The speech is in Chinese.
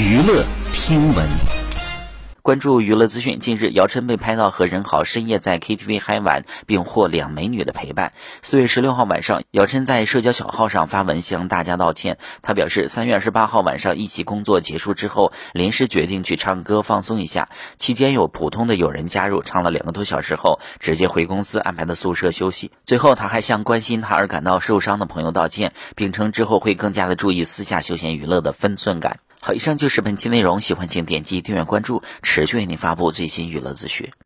娱乐听闻。关注娱乐资讯，近日姚晨被拍到和任豪深夜在 KTV 嗨玩，并获两美女的陪伴。四月十六号晚上，姚晨在社交小号上发文向大家道歉。他表示，三月二十八号晚上一起工作结束之后，临时决定去唱歌放松一下。期间有普通的友人加入，唱了两个多小时后，直接回公司安排的宿舍休息。最后，他还向关心他而感到受伤的朋友道歉，并称之后会更加的注意私下休闲娱乐的分寸感。好，以上就是本期内容。喜欢请点击订阅关注，持续为您发布最新娱乐资讯。